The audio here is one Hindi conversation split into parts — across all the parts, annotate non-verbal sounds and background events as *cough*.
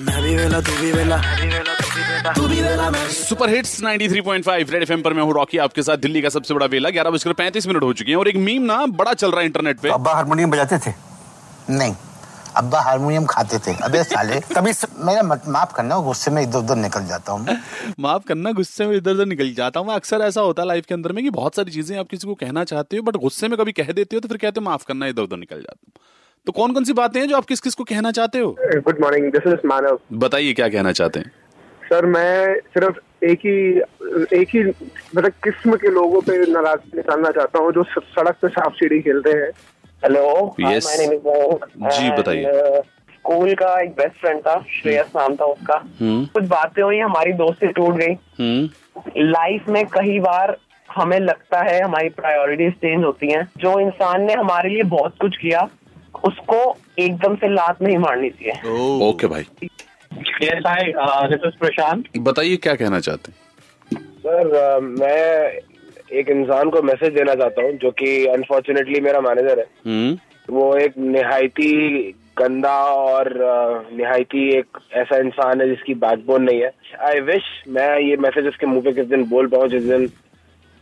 मैं भी वेला तू भी वेला तू भी वेला मैं सुपर हिट्स 93.5 रेड एफएम पर मैं हूँ रॉकी आपके साथ दिल्ली का सबसे बड़ा वेला। ग्यारह बजकर पैंतीस मिनट हो चुके हैं और एक मीम ना बड़ा चल रहा है इंटरनेट पे। अब्बा हारमोनियम बजाते थे? नहीं। अब्बा हारमोनियम खाते थे। अबे साले *laughs* कभी स... मेरा माफ़ करना गुस्से में इधर उधर निकल जाता हूँ *laughs* माफ़ करना गुस्से में इधर उधर निकल जाता हूँ। अक्सर ऐसा होता है लाइफ के अंदर में कि बहुत सारी चीज़ें आप किसी को कहना चाहते हो बट गुस्से में कभी कह देते हो तो फिर कहते हो माफ़ करना इधर उधर निकल जाता हूँ। तो कौन कौन सी बातें हैं जो आप किस किस को कहना चाहते हो? Good morning this is Manav बताइए क्या कहना चाहते हैं? सर मैं सिर्फ़ एक ही एक ही मतलब किस्म के लोगों पे नाराज़ निकालना चाहता हूँ जो सड़क पे सांप सीढ़ी खेलते हैं। Hello Yes. My name is जी, बताइए। स्कूल का एक बेस्ट फ्रेंड था श्रेयस नाम था उसका। हम्म। कुछ बातें हुई हमारी दोस्ती टूट गई। हम्म। लाइफ में कई बार हमें लगता है हमारी प्रायोरिटीज चेंज होती हैं। जो इंसान ने हमारे लिए बहुत कुछ किया उसको एकदम से लात नहीं मारनी चाहिए। ओके भाई। Hi. Uh, बताइए क्या कहना चाहते हैं? सर मैं एक इंसान को मैसेज देना चाहता हूँ जो कि अनफॉर्चुनेटली मेरा मैनेजर है। हम्म। वो एक निहायती गंदा और निहायती एक ऐसा इंसान है जिसकी बैकबोन नहीं है। आई विश मैं ये मैसेज उसके मुँह पे किस दिन बोल पाऊँ जिस दिन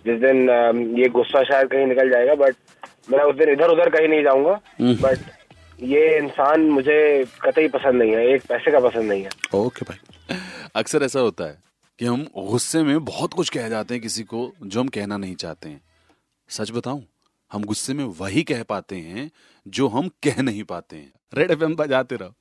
जिस दिन ये गुस्सा शायद कहीं निकल जाएगा बट मैं उस दिन इधर उधर कहीं नहीं जाऊँगा बट ये इंसान मुझे कतई पसंद नहीं है एक पैसे का पसंद नहीं है। ओके भाई। अक्सर ऐसा होता है कि हम गुस्से में बहुत कुछ कह जाते हैं किसी को जो हम कहना नहीं चाहते हैं। सच बताऊँ हम गुस्से में वही कह पाते हैं जो हम कह नहीं पाते हैं। रेड एफ़ बजाते रहो।